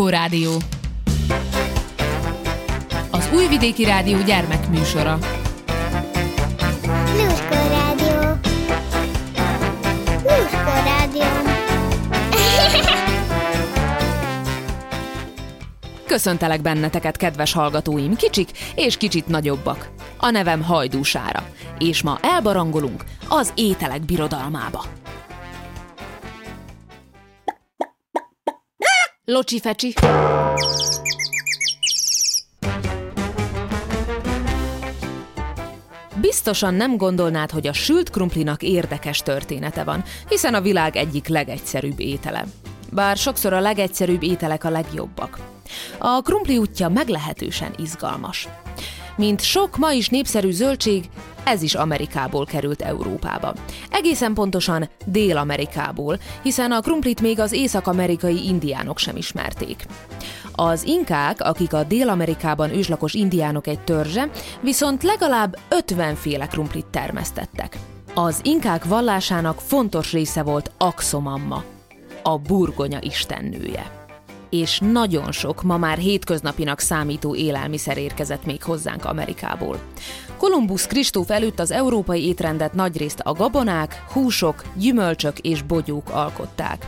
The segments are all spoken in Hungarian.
Lluskó Rádió. Az Újvidéki Rádió gyermekműsora. Lluskó Rádió. Lluskó Rádió. Köszöntelek benneteket, kedves hallgatóim, kicsik és kicsit nagyobbak. A nevem Hajdúsára, és ma elbarangolunk az ételek birodalmába. Locsi fecsi. Biztosan nem gondolnád, hogy a sült krumplinak érdekes története van, hiszen a világ egyik legegyszerűbb étele. Bár sokszor a legegyszerűbb ételek a legjobbak. A krumpli útja meglehetősen izgalmas. Mint sok ma is népszerű zöldség, ez is Amerikából került Európába. Egészen pontosan Dél-Amerikából, hiszen a krumplit még az észak-amerikai indiánok sem ismerték. Az inkák, akik a Dél-Amerikában őslakos indiánok egy törzse, viszont legalább 50 féle krumplit termesztettek. Az inkák vallásának fontos része volt Axomamma, a burgonya istennője és nagyon sok ma már hétköznapinak számító élelmiszer érkezett még hozzánk Amerikából. Kolumbusz Kristóf előtt az európai étrendet nagyrészt a gabonák, húsok, gyümölcsök és bogyók alkották.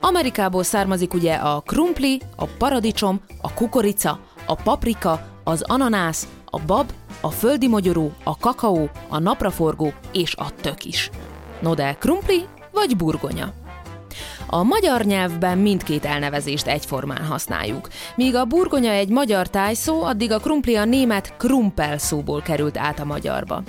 Amerikából származik ugye a krumpli, a paradicsom, a kukorica, a paprika, az ananász, a bab, a földi mogyoró, a kakaó, a napraforgó és a tök is. No de krumpli vagy burgonya? A magyar nyelvben mindkét elnevezést egyformán használjuk. Míg a burgonya egy magyar tájszó, addig a krumpli a német krumpel szóból került át a magyarba.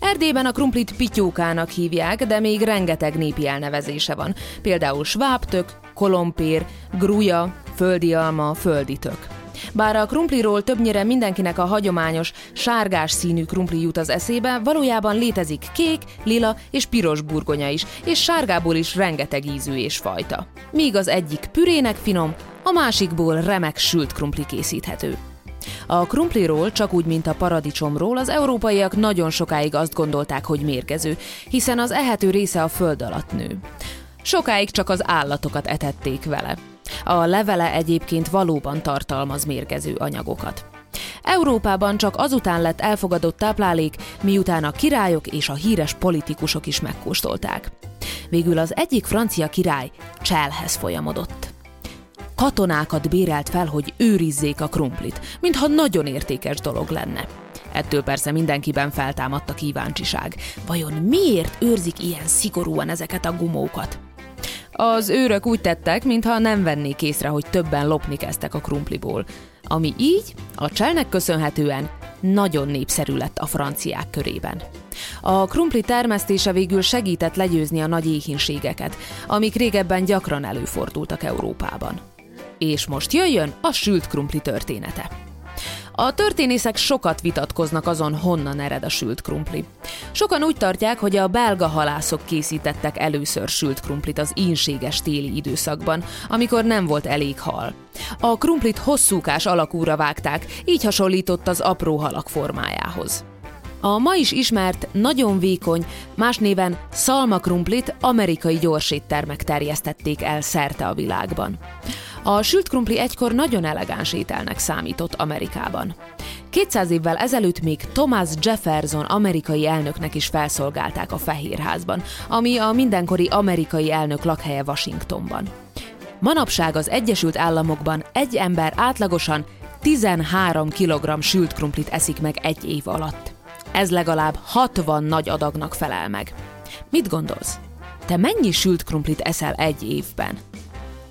Erdélyben a krumplit pityókának hívják, de még rengeteg népi elnevezése van. Például svábtök, kolompér, gruja, földi alma, földi tök. Bár a krumpliról többnyire mindenkinek a hagyományos, sárgás színű krumpli jut az eszébe, valójában létezik kék, lila és piros burgonya is, és sárgából is rengeteg ízű és fajta. Míg az egyik pürének finom, a másikból remek sült krumpli készíthető. A krumpliról, csak úgy, mint a paradicsomról, az európaiak nagyon sokáig azt gondolták, hogy mérgező, hiszen az ehető része a föld alatt nő. Sokáig csak az állatokat etették vele. A levele egyébként valóban tartalmaz mérgező anyagokat. Európában csak azután lett elfogadott táplálék, miután a királyok és a híres politikusok is megkóstolták. Végül az egyik francia király cselhez folyamodott. Katonákat bérelt fel, hogy őrizzék a krumplit, mintha nagyon értékes dolog lenne. Ettől persze mindenkiben feltámadt a kíváncsiság. Vajon miért őrzik ilyen szigorúan ezeket a gumókat? Az őrök úgy tettek, mintha nem vennék észre, hogy többen lopni kezdtek a krumpliból, ami így a cselnek köszönhetően nagyon népszerű lett a franciák körében. A krumpli termesztése végül segített legyőzni a nagy éhínségeket, amik régebben gyakran előfordultak Európában. És most jöjjön a sült krumpli története. A történészek sokat vitatkoznak azon, honnan ered a sült krumpli. Sokan úgy tartják, hogy a belga halászok készítettek először sült krumplit az ínséges téli időszakban, amikor nem volt elég hal. A krumplit hosszúkás alakúra vágták, így hasonlított az apró halak formájához. A ma is ismert, nagyon vékony, más néven szalmakrumplit amerikai gyorséttermek terjesztették el szerte a világban. A sült krumpli egykor nagyon elegáns ételnek számított Amerikában. 200 évvel ezelőtt még Thomas Jefferson amerikai elnöknek is felszolgálták a Fehérházban, ami a mindenkori amerikai elnök lakhelye Washingtonban. Manapság az Egyesült Államokban egy ember átlagosan 13 kg sült krumplit eszik meg egy év alatt. Ez legalább 60 nagy adagnak felel meg. Mit gondolsz? Te mennyi sült krumplit eszel egy évben?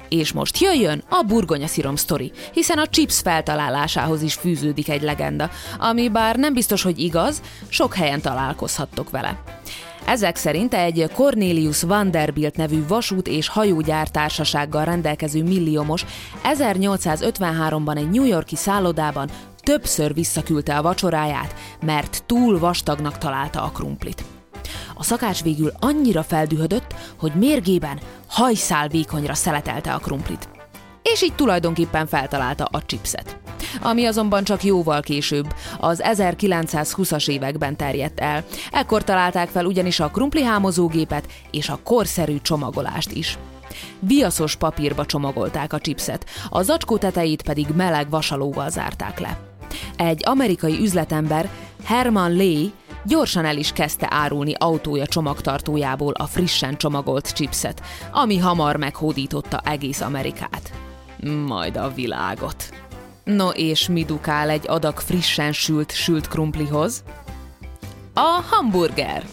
És most jöjjön a burgonya szirom sztori, hiszen a chips feltalálásához is fűződik egy legenda, ami bár nem biztos, hogy igaz, sok helyen találkozhattok vele. Ezek szerint egy Cornelius Vanderbilt nevű vasút és hajógyár társasággal rendelkező milliómos 1853-ban egy New Yorki szállodában többször visszaküldte a vacsoráját, mert túl vastagnak találta a krumplit. A szakács végül annyira feldühödött, hogy mérgében hajszál vékonyra szeletelte a krumplit. És így tulajdonképpen feltalálta a chipset. Ami azonban csak jóval később, az 1920-as években terjedt el. Ekkor találták fel ugyanis a krumplihámozógépet és a korszerű csomagolást is. Viaszos papírba csomagolták a chipset, a zacskó tetejét pedig meleg vasalóval zárták le. Egy amerikai üzletember, Herman Lee, gyorsan el is kezdte árulni autója csomagtartójából a frissen csomagolt chipset, ami hamar meghódította egész Amerikát. Majd a világot. No és mi dukál egy adag frissen sült sült krumplihoz? A hamburger.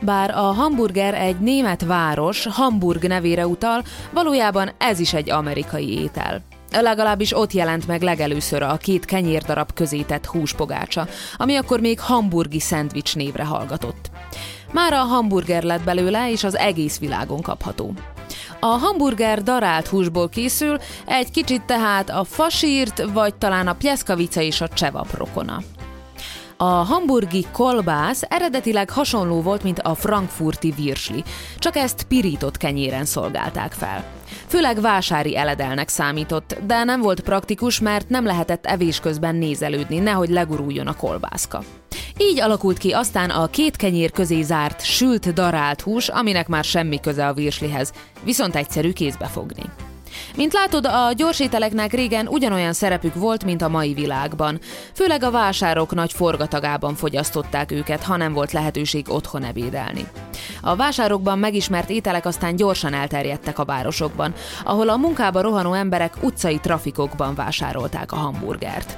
Bár a hamburger egy német város, Hamburg nevére utal, valójában ez is egy amerikai étel. Legalábbis ott jelent meg legelőször a két kenyérdarab közé tett húspogácsa, ami akkor még hamburgi szendvics névre hallgatott. Már a hamburger lett belőle, és az egész világon kapható. A hamburger darált húsból készül, egy kicsit tehát a fasírt, vagy talán a pjeszkavica és a csevap rokona. A hamburgi kolbász eredetileg hasonló volt, mint a frankfurti virsli, csak ezt pirított kenyéren szolgálták fel. Főleg vásári eledelnek számított, de nem volt praktikus, mert nem lehetett evés közben nézelődni, nehogy leguruljon a kolbászka. Így alakult ki aztán a két kenyér közé zárt, sült darált hús, aminek már semmi köze a virslihez, viszont egyszerű kézbe fogni. Mint látod, a gyorsételeknek régen ugyanolyan szerepük volt, mint a mai világban. Főleg a vásárok nagy forgatagában fogyasztották őket, ha nem volt lehetőség otthon ebédelni. A vásárokban megismert ételek aztán gyorsan elterjedtek a városokban, ahol a munkába rohanó emberek utcai trafikokban vásárolták a hamburgert.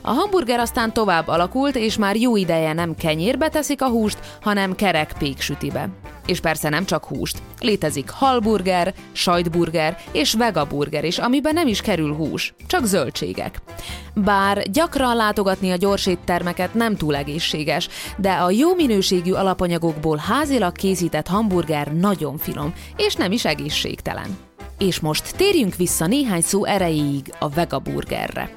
A hamburger aztán tovább alakult, és már jó ideje nem kenyérbe teszik a húst, hanem kerek péksütibe. És persze nem csak húst. Létezik halburger, sajtburger és vegaburger is, amiben nem is kerül hús, csak zöldségek. Bár gyakran látogatni a gyorséttermeket nem túl egészséges, de a jó minőségű alapanyagokból házilag készített hamburger nagyon finom, és nem is egészségtelen. És most térjünk vissza néhány szó erejéig a vegaburgerre.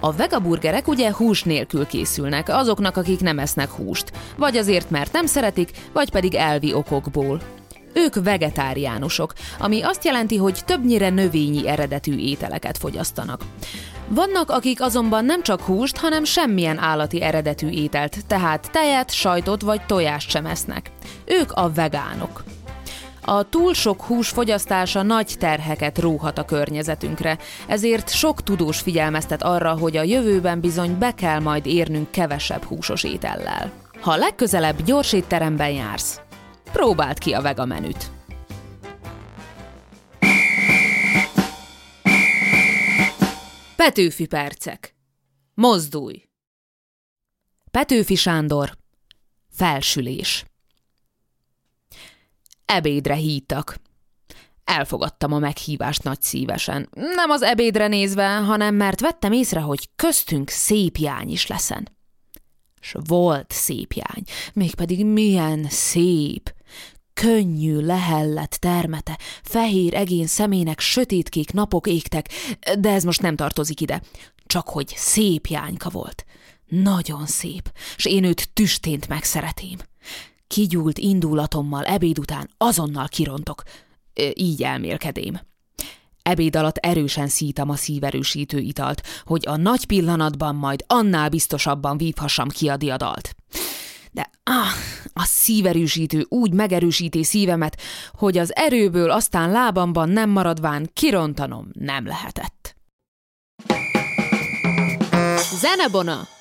A vegaburgerek ugye hús nélkül készülnek azoknak, akik nem esznek húst, vagy azért, mert nem szeretik, vagy pedig elvi okokból. Ők vegetáriánusok, ami azt jelenti, hogy többnyire növényi eredetű ételeket fogyasztanak. Vannak, akik azonban nem csak húst, hanem semmilyen állati eredetű ételt, tehát tejet, sajtot vagy tojást sem esznek. Ők a vegánok. A túl sok hús fogyasztása nagy terheket róhat a környezetünkre, ezért sok tudós figyelmeztet arra, hogy a jövőben bizony be kell majd érnünk kevesebb húsos étellel. Ha legközelebb gyors étteremben jársz, próbáld ki a vega menüt. Petőfi percek. Mozdulj! Petőfi Sándor. Felsülés. Ebédre hívtak. Elfogadtam a meghívást nagy szívesen. Nem az ebédre nézve, hanem mert vettem észre, hogy köztünk szép jány is leszen. S volt szép jány, mégpedig milyen szép! Könnyű, lehellett termete, fehér egén szemének sötétkék napok égtek, de ez most nem tartozik ide. Csak hogy szép jányka volt. Nagyon szép, s én őt tüstént megszeretém. Kigyúlt indulatommal ebéd után azonnal kirontok. Így elmélkedém. Ebéd alatt erősen szítam a szíverősítő italt, hogy a nagy pillanatban majd annál biztosabban vívhassam ki a diadalt. De ah, a szíverősítő úgy megerősíti szívemet, hogy az erőből aztán lábamban nem maradván kirontanom nem lehetett. Zenebona!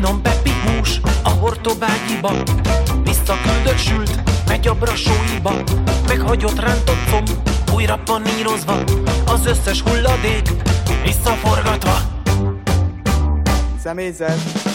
Finom pepi hús a hortobágyiba. Visszaküldött sült, megy a brasóiba Meghagyott rántott comb, újra panírozva. Az összes hulladék, visszaforgatva. Személyzet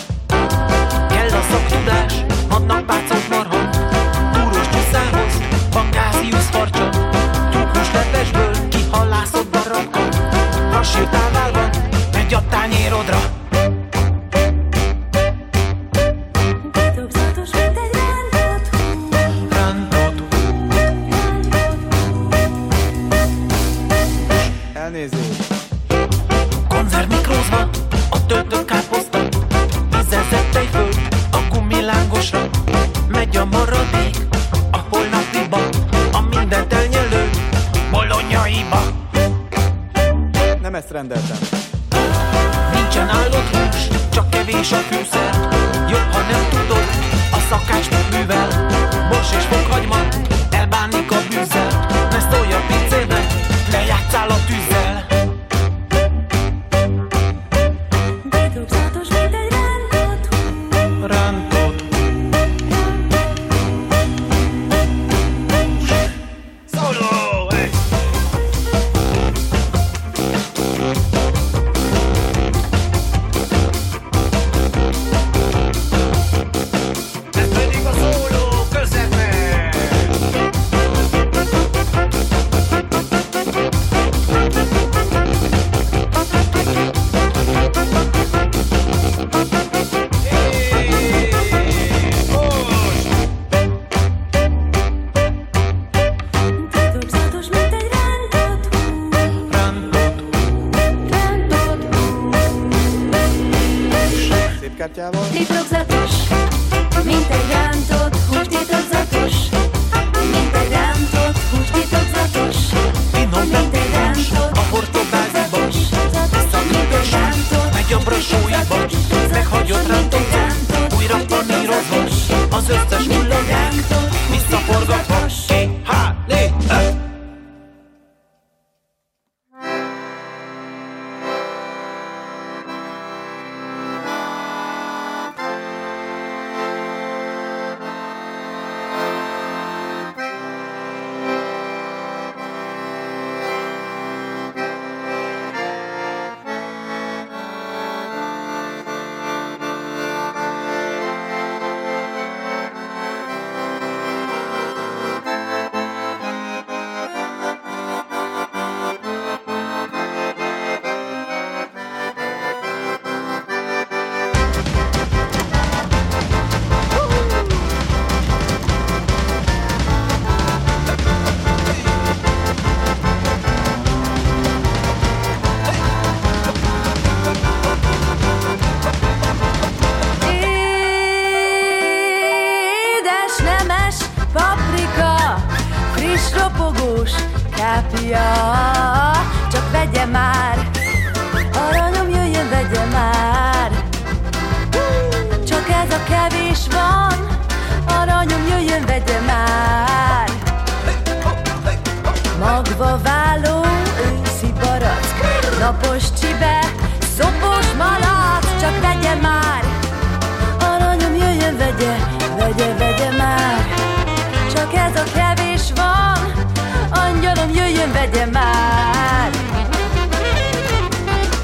Vegye már.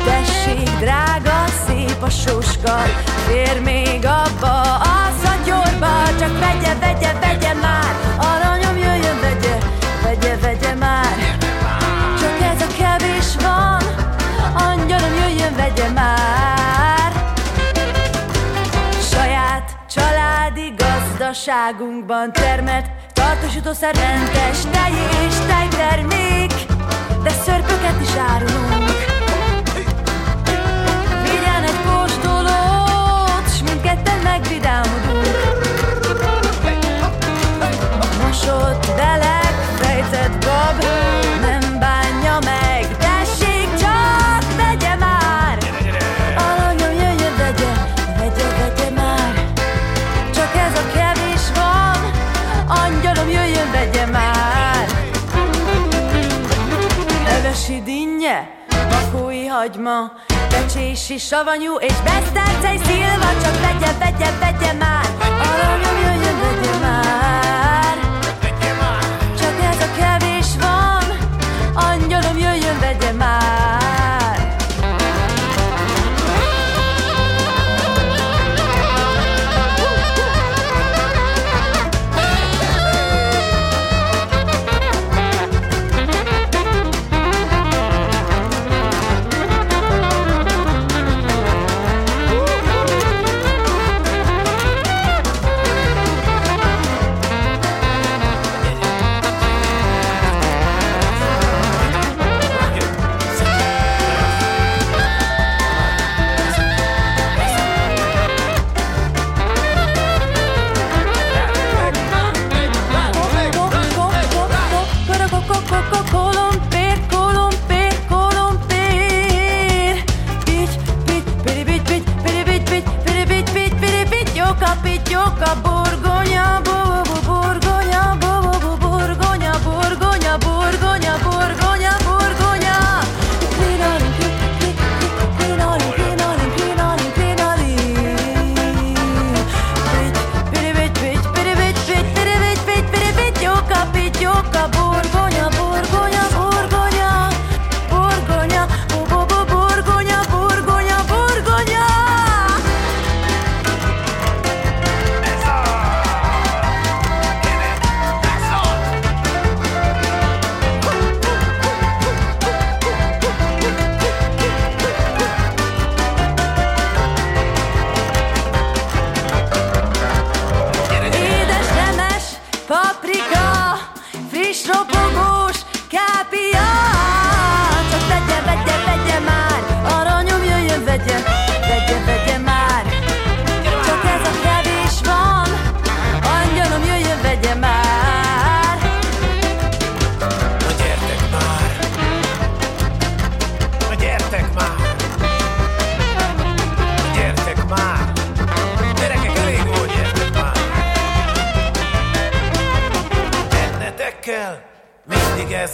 Tessék, drága, szép a sóska Fér még abba a szatyorba Csak vegye, vegye, vegye már. Aranyom jöjjön, vegye, vegye, vegye már. Csak ez a kevés van Angyalom jöjjön, vegye már. Saját családi gazdaságunkban termet. Hasznosítószer mentes tej és tejtermék, de szörpöket is árulunk. Vigyen egy kóstolót, s mindketten megvidámodunk. Mosott belek, fejtett gab, nem hagyma, becsési, savanyú és besztercej szilva, csak vegye, vegye, vegye már, aranyom jöjjön, vegye. paprika, friss ropogós kápia.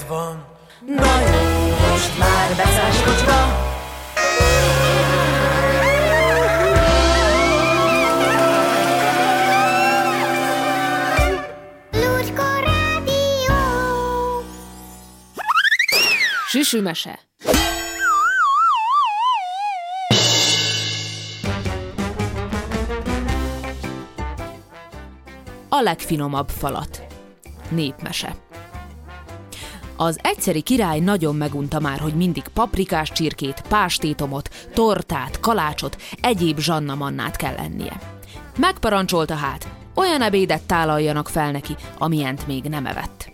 Van. Na jó, most már beszállsz kocsba Lurko Rádió. Süsümese. A legfinomabb falat. Népmese. Az egyszeri király nagyon megunta már, hogy mindig paprikás csirkét, pástétomot, tortát, kalácsot, egyéb zsannamannát kell ennie. Megparancsolta hát, olyan ebédet tálaljanak fel neki, amilyent még nem evett.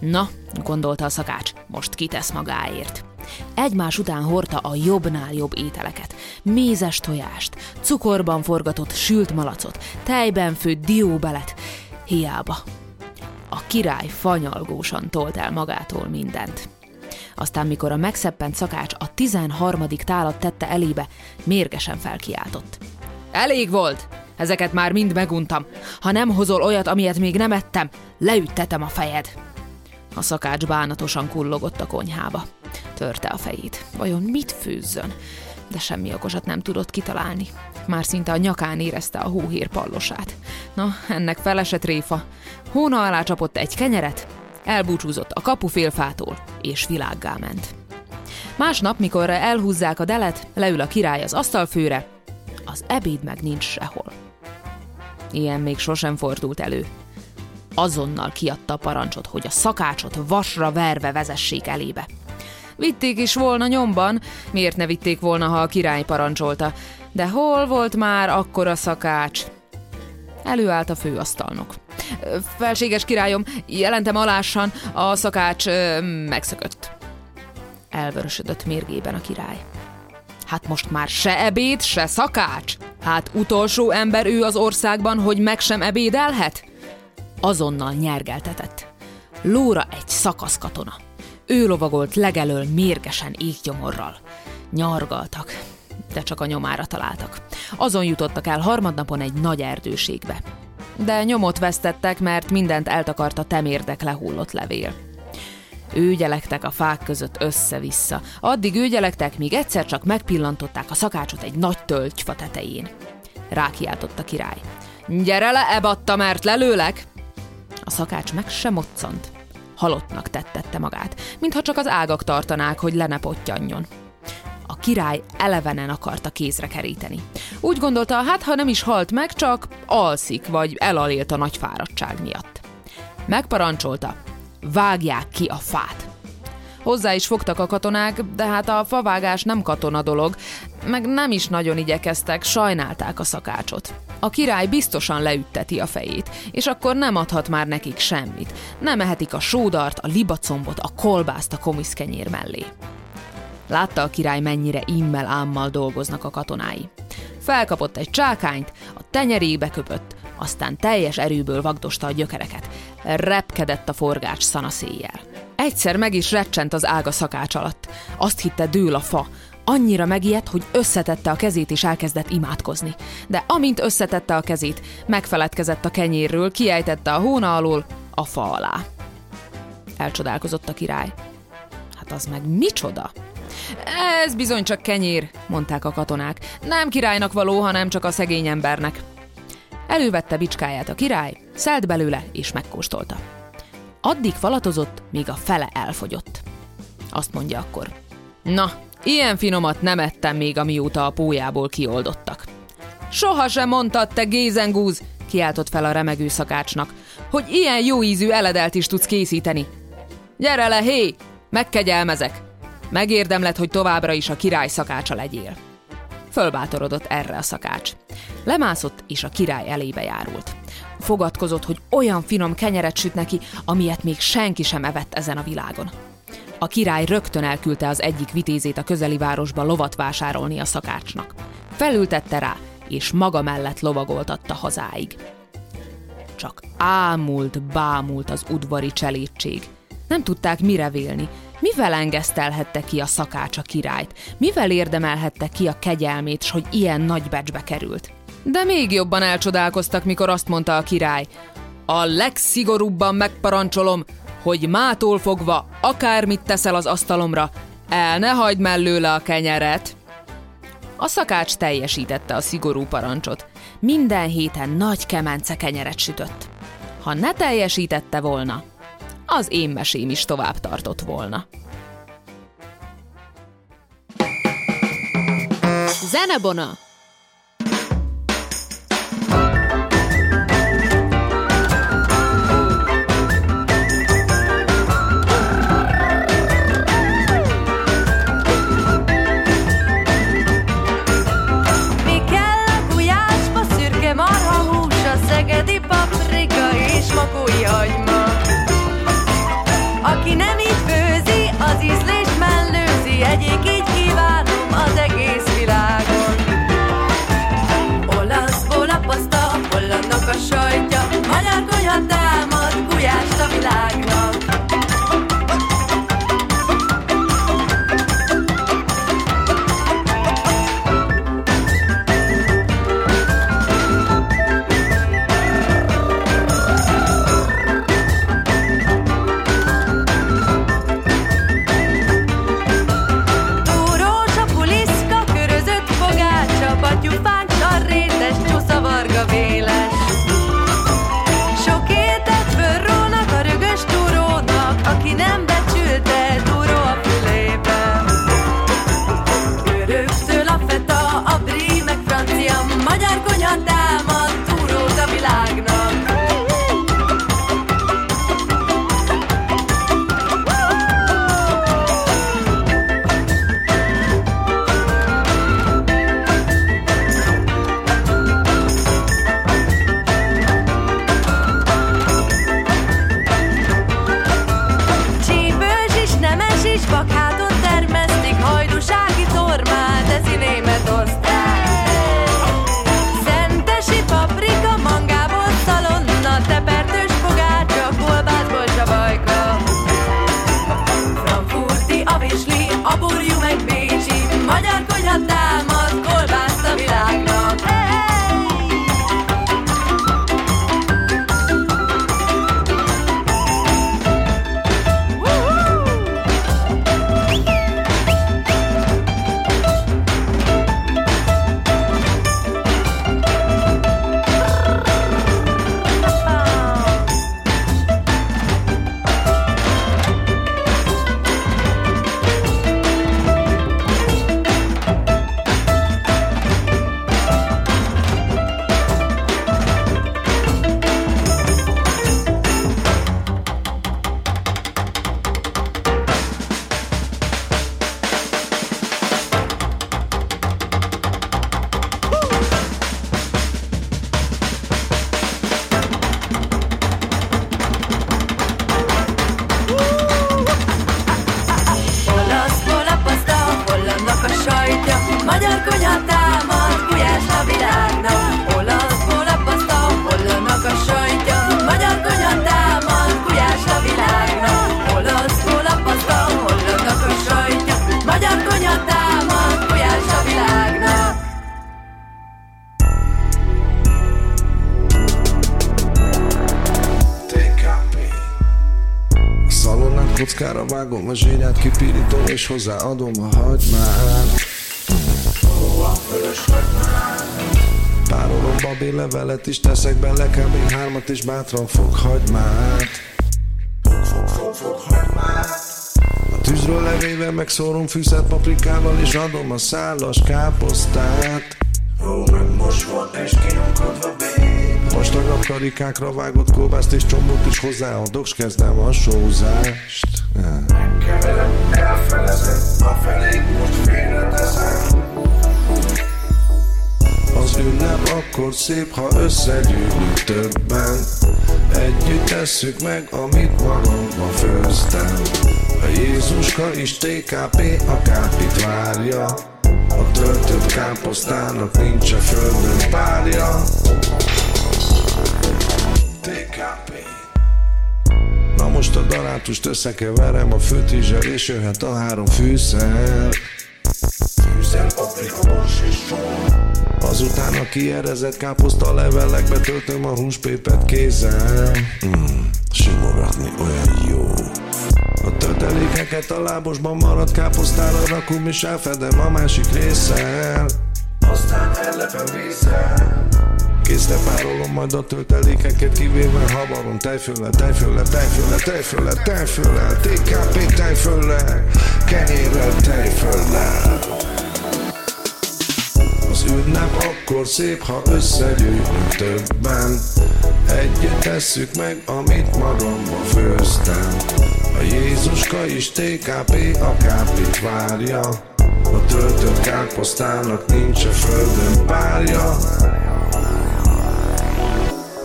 Na, gondolta a szakács, most kitesz magáért. Egymás után hordta a jobbnál jobb ételeket. Mézes tojást, cukorban forgatott sült malacot, tejben főtt dióbelet. Hiába. A király fanyalgósan tolt el magától mindent. Aztán, mikor a megszeppent szakács a 13. tálat tette elébe, mérgesen felkiáltott. Elég volt! Ezeket már mind meguntam. Ha nem hozol olyat, amilyet még nem ettem, leüttetem a fejed. A szakács bánatosan kullogott a konyhába. Törte a fejét. Vajon mit főzzön? De semmi okosat nem tudott kitalálni. Már szinte a nyakán érezte a hóhér pallosát. Na, ennek felesett réfa. Hóna alá csapott egy kenyeret, elbúcsúzott a kapufélfától, és világgá ment. Másnap, mikor elhúzzák a delet, leül a király az asztalfőre, az ebéd meg nincs sehol. Ilyen még sosem fordult elő. Azonnal kiadta a parancsot, hogy a szakácsot vasra verve vezessék elébe. Vitték is volna nyomban, miért ne vitték volna, ha a király parancsolta. De hol volt már akkor a szakács? Előállt a főasztalnok. Felséges királyom, jelentem alássan, a szakács ö, megszökött. Elvörösödött mérgében a király. Hát most már se ebéd, se szakács? Hát utolsó ember ő az országban, hogy meg sem ebédelhet? Azonnal nyergeltetett. Lóra egy szakaszkatona. Ő lovagolt legelől mérgesen éggyomorral. Nyargaltak, de csak a nyomára találtak. Azon jutottak el harmadnapon egy nagy erdőségbe. De nyomot vesztettek, mert mindent eltakart a temérdek lehullott levél. Őgyelektek a fák között össze-vissza. Addig őgyelektek, míg egyszer csak megpillantották a szakácsot egy nagy tölgyfa tetején. Rákiáltott a király. Gyere le, ebatta, mert lelőlek! A szakács meg sem moccant. Halottnak tettette magát, mintha csak az ágak tartanák, hogy le ne pottyanjon. A király elevenen akarta kézre keríteni. Úgy gondolta, hát ha nem is halt meg, csak alszik, vagy elalélt a nagy fáradtság miatt. Megparancsolta, vágják ki a fát. Hozzá is fogtak a katonák, de hát a favágás nem katona dolog, meg nem is nagyon igyekeztek, sajnálták a szakácsot. A király biztosan leütteti a fejét, és akkor nem adhat már nekik semmit. Nem ehetik a sódart, a libacombot, a kolbászt a komiszkenyér mellé. Látta a király, mennyire immel ámmal dolgoznak a katonái. Felkapott egy csákányt, a tenyerébe köpött, aztán teljes erőből vagdosta a gyökereket. Repkedett a forgács szanaszéjjel. Egyszer meg is recsent az ága szakács alatt. Azt hitte dől a fa. Annyira megijedt, hogy összetette a kezét és elkezdett imádkozni. De amint összetette a kezét, megfeledkezett a kenyérről, kiejtette a hóna alól, a fa alá. Elcsodálkozott a király. Hát az meg micsoda? Ez bizony csak kenyér, mondták a katonák. Nem királynak való, hanem csak a szegény embernek. Elővette bicskáját a király, szelt belőle és megkóstolta. Addig falatozott, míg a fele elfogyott. Azt mondja akkor. Na, ilyen finomat nem ettem még, amióta a pójából kioldottak. Soha sem mondtad, te gézengúz, kiáltott fel a remegő szakácsnak, hogy ilyen jó ízű eledelt is tudsz készíteni. Gyere le, hé! Megkegyelmezek! Megérdemled, hogy továbbra is a király szakácsa legyél. Fölbátorodott erre a szakács. Lemászott, és a király elébe járult. Fogadkozott, hogy olyan finom kenyeret süt neki, amilyet még senki sem evett ezen a világon. A király rögtön elküldte az egyik vitézét a közeli városba lovat vásárolni a szakácsnak. Felültette rá, és maga mellett lovagoltatta hazáig. Csak ámult, bámult az udvari cselédség. Nem tudták mire vélni, mivel engesztelhette ki a szakács a királyt, mivel érdemelhette ki a kegyelmét, s hogy ilyen nagy becsbe került. De még jobban elcsodálkoztak, mikor azt mondta a király, a legszigorúbban megparancsolom, hogy mától fogva akármit teszel az asztalomra, el ne hagyd mellőle a kenyeret. A szakács teljesítette a szigorú parancsot. Minden héten nagy kemence kenyeret sütött. Ha ne teljesítette volna, az én mesém is tovább tartott volna. Zenebona! Sajtja, vágom, a zsírját kipirítom és hozzáadom a hagymát. Párolom babé levelet is teszek bele, kell hármat és bátran fog hagymát. A tűzről levéve megszórom fűszert paprikával és adom a szálas káposztát. Ó, megmosva és karikákra vágott kolbászt és csombot is hozzáadok, s kezdem a sózást. Az ünnep akkor szép, ha összegyűlünk többen. Együtt tesszük meg, amit magamba főztem. A Jézuska is TKP a kápit várja. A töltött káposztának nincs a földön párja. TKP most a darátust összekeverem a főtizsel és jöhet a három fűszer. Fűszer, paprika, bors és sor Azután a kierezett káposzta levelekbe töltöm a húspépet kézzel. Mm, Simogatni olyan jó. A töltelékeket a lábosban maradt káposztára rakom és elfedem a másik résszel Aztán ellepem vízzel Készre párolom majd a töltelékeket kivéve habarom tejfölle, tejfölle, tejfölle, tejfölle, tejfölle, TKP tejfölle, kenyérrel, tejfölle. Az ünnep akkor szép, ha összegyűjtünk többen. Együtt tesszük meg, amit magamba főztem. A Jézuska is TKP a kápit várja. A töltött káposztának nincs a földön párja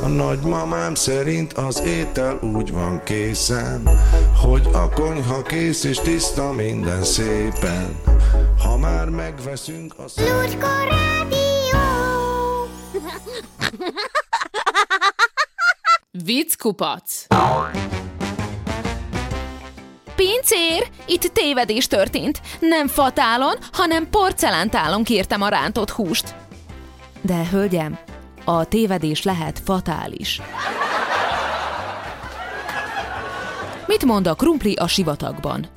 a nagymamám szerint az étel úgy van készen, hogy a konyha kész és tiszta minden szépen. Ha már megveszünk a Lucska Rádió. Vicckupac. Pincér, itt tévedés történt. Nem fatálon, hanem porcelántálon kértem a rántott húst. De, hölgyem, a tévedés lehet fatális. Mit mond a krumpli a sivatagban?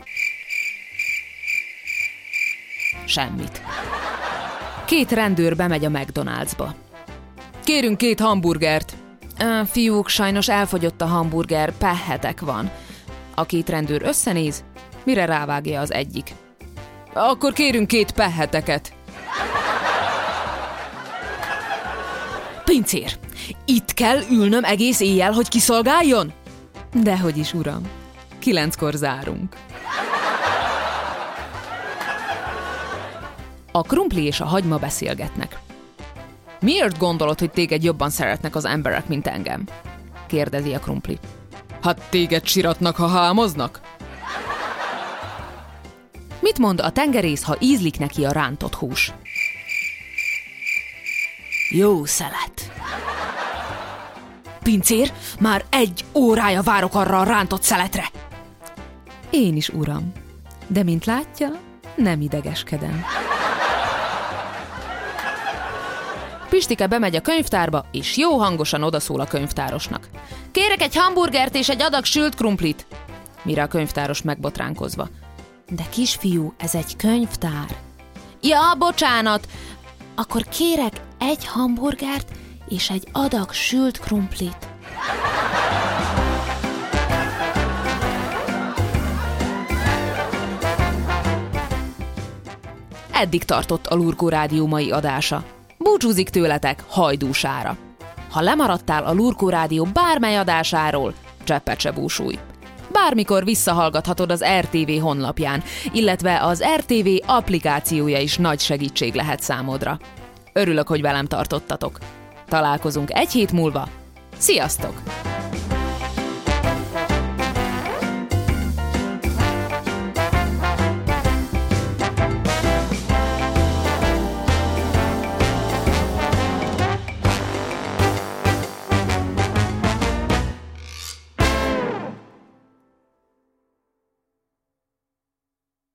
Semmit. Két rendőr bemegy a McDonald'sba. Kérünk két hamburgert. Ö, fiúk, sajnos elfogyott a hamburger, pehetek van. A két rendőr összenéz, mire rávágja az egyik. Akkor kérünk két peheteket. Pincér, itt kell ülnöm egész éjjel, hogy kiszolgáljon? Dehogy is, uram. Kilenckor zárunk. A krumpli és a hagyma beszélgetnek. Miért gondolod, hogy téged jobban szeretnek az emberek, mint engem? Kérdezi a krumpli. Hát téged siratnak, ha hámoznak? Mit mond a tengerész, ha ízlik neki a rántott hús? Jó szelet. Pincér, már egy órája várok arra a rántott szeletre. Én is, uram. De mint látja, nem idegeskedem. Pistike bemegy a könyvtárba, és jó hangosan odaszól a könyvtárosnak. Kérek egy hamburgert és egy adag sült krumplit. Mire a könyvtáros megbotránkozva. De kisfiú, ez egy könyvtár. Ja, bocsánat. Akkor kérek egy hamburgert és egy adag sült krumplit. Eddig tartott a Lurkó Rádió mai adása. Búcsúzik tőletek hajdúsára. Ha lemaradtál a Lurkó Rádió bármely adásáról, cseppet se búsulj. Bármikor visszahallgathatod az RTV honlapján, illetve az RTV applikációja is nagy segítség lehet számodra. Örülök, hogy velem tartottatok. Találkozunk egy hét múlva. Sziasztok!